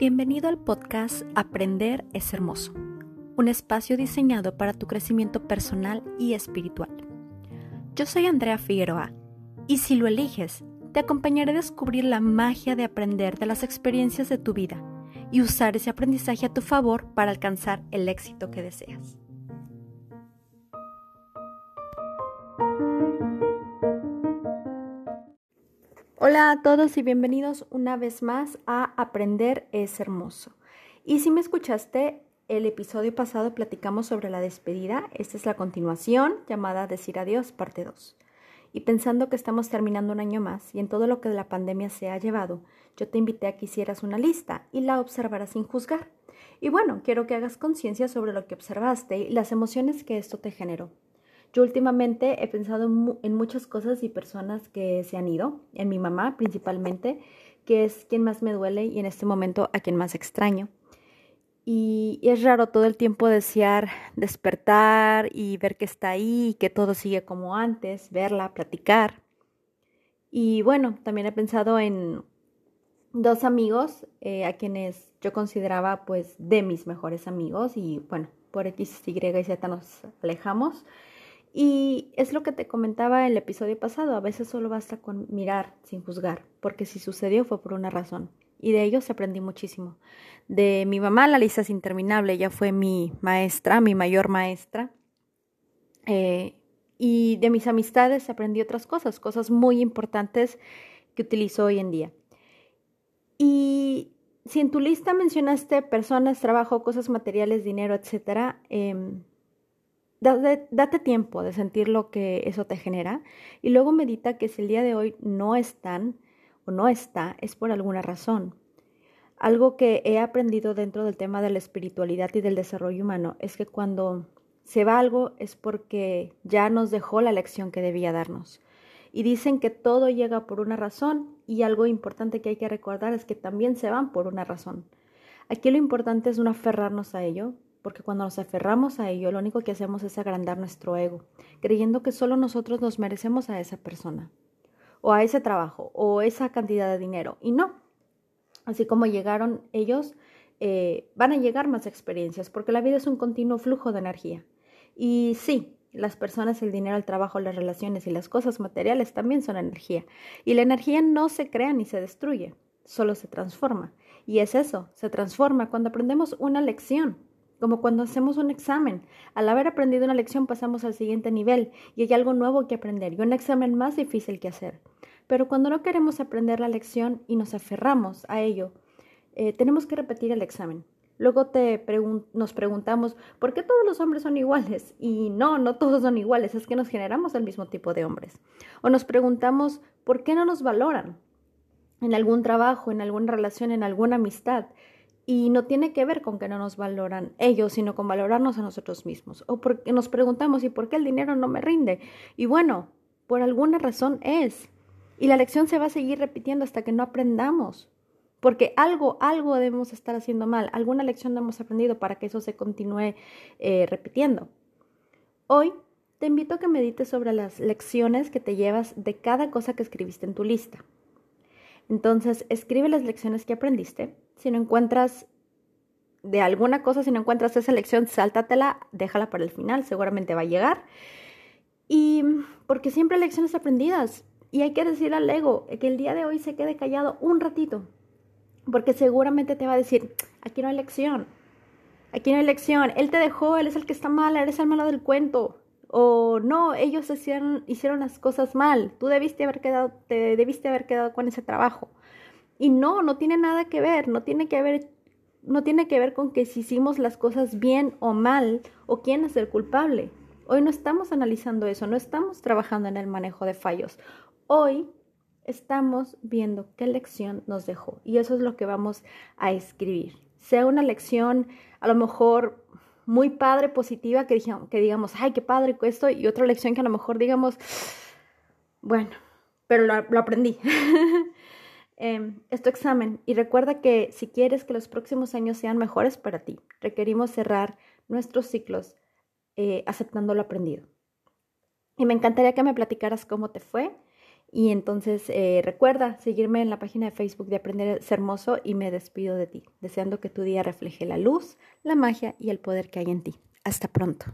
Bienvenido al podcast Aprender es Hermoso, un espacio diseñado para tu crecimiento personal y espiritual. Yo soy Andrea Figueroa y si lo eliges, te acompañaré a descubrir la magia de aprender de las experiencias de tu vida y usar ese aprendizaje a tu favor para alcanzar el éxito que deseas. Hola a todos y bienvenidos una vez más a Aprender es Hermoso. Y si me escuchaste, el episodio pasado platicamos sobre la despedida. Esta es la continuación llamada Decir Adiós, parte 2. Y pensando que estamos terminando un año más y en todo lo que la pandemia se ha llevado, yo te invité a que hicieras una lista y la observaras sin juzgar. Y bueno, quiero que hagas conciencia sobre lo que observaste y las emociones que esto te generó. Yo últimamente he pensado en muchas cosas y personas que se han ido, en mi mamá principalmente, que es quien más me duele y en este momento a quien más extraño. Y, es raro todo el tiempo desear despertar y ver que está ahí, que todo sigue como antes, verla, platicar. Y bueno, también he pensado en dos amigos eh, a quienes yo consideraba pues de mis mejores amigos y bueno, por X, Y y Z nos alejamos. Y es lo que te comentaba en el episodio pasado, a veces solo basta con mirar sin juzgar, porque si sucedió fue por una razón. Y de ellos aprendí muchísimo. De mi mamá, la lista es interminable, ella fue mi maestra, mi mayor maestra. Eh, y de mis amistades aprendí otras cosas, cosas muy importantes que utilizo hoy en día. Y si en tu lista mencionaste personas, trabajo, cosas materiales, dinero, etcétera, em, Date, tiempo de sentir lo que eso te genera y luego medita que si el día de hoy no están o no está, es por alguna razón. Algo que he aprendido dentro del tema de la espiritualidad y del desarrollo humano es que cuando se va algo es porque ya nos dejó la lección que debía darnos. Y dicen que todo llega por una razón y algo importante que hay que recordar es que también se van por una razón. Aquí lo importante es no aferrarnos a ello, porque cuando nos aferramos a ello, lo único que hacemos es agrandar nuestro ego, creyendo que solo nosotros nos merecemos a esa persona, o a ese trabajo, o esa cantidad de dinero. Y no, así como llegaron ellos, eh, van a llegar más experiencias, porque la vida es un continuo flujo de energía. Y sí, las personas, el dinero, el trabajo, las relaciones y las cosas materiales también son energía. Y la energía no se crea ni se destruye, solo se transforma. Y es eso, se transforma cuando aprendemos una lección como cuando hacemos un examen. Al haber aprendido una lección pasamos al siguiente nivel y hay algo nuevo que aprender y un examen más difícil que hacer. Pero cuando no queremos aprender la lección y nos aferramos a ello, eh, tenemos que repetir el examen. Luego te nos preguntamos, ¿por qué todos los hombres son iguales? Y no, no todos son iguales, es que nos generamos el mismo tipo de hombres. O nos preguntamos, ¿por qué no nos valoran? En algún trabajo, en alguna relación, en alguna amistad. Y no tiene que ver con que no nos valoran ellos, sino con valorarnos a nosotros mismos. O porque nos preguntamos, ¿y por qué el dinero no me rinde? Y bueno, por alguna razón es. Y la lección se va a seguir repitiendo hasta que no aprendamos. Porque algo, algo debemos estar haciendo mal. Alguna lección no hemos aprendido para que eso se continúe eh, repitiendo. Hoy te invito a que medites sobre las lecciones que te llevas de cada cosa que escribiste en tu lista. Entonces, escribe las lecciones que aprendiste. Si no encuentras de alguna cosa, si no encuentras esa lección, sáltatela, déjala para el final, seguramente va a llegar. Y porque siempre hay lecciones aprendidas. Y hay que decir al ego que el día de hoy se quede callado un ratito. Porque seguramente te va a decir, aquí no hay lección. Aquí no hay lección. Él te dejó, él es el que está mal, eres el malo del cuento o no, ellos hicieron, hicieron las cosas mal, tú debiste haber quedado, te debiste haber quedado con ese trabajo. Y no, no tiene nada que ver, no tiene que ver, no tiene que ver con que si hicimos las cosas bien o mal o quién es el culpable. Hoy no estamos analizando eso, no estamos trabajando en el manejo de fallos. Hoy estamos viendo qué lección nos dejó y eso es lo que vamos a escribir. Sea una lección a lo mejor muy padre, positiva, que, que digamos, ay, qué padre esto, y otra lección que a lo mejor digamos, bueno, pero lo, aprendí. eh, es tu examen y recuerda que si quieres que los próximos años sean mejores para ti, requerimos cerrar nuestros ciclos eh, aceptando lo aprendido. Y me encantaría que me platicaras cómo te fue Y entonces eh, recuerda seguirme en la página de Facebook de Aprender es Hermoso y me despido de ti, deseando que tu día refleje la luz, la magia y el poder que hay en ti. Hasta pronto.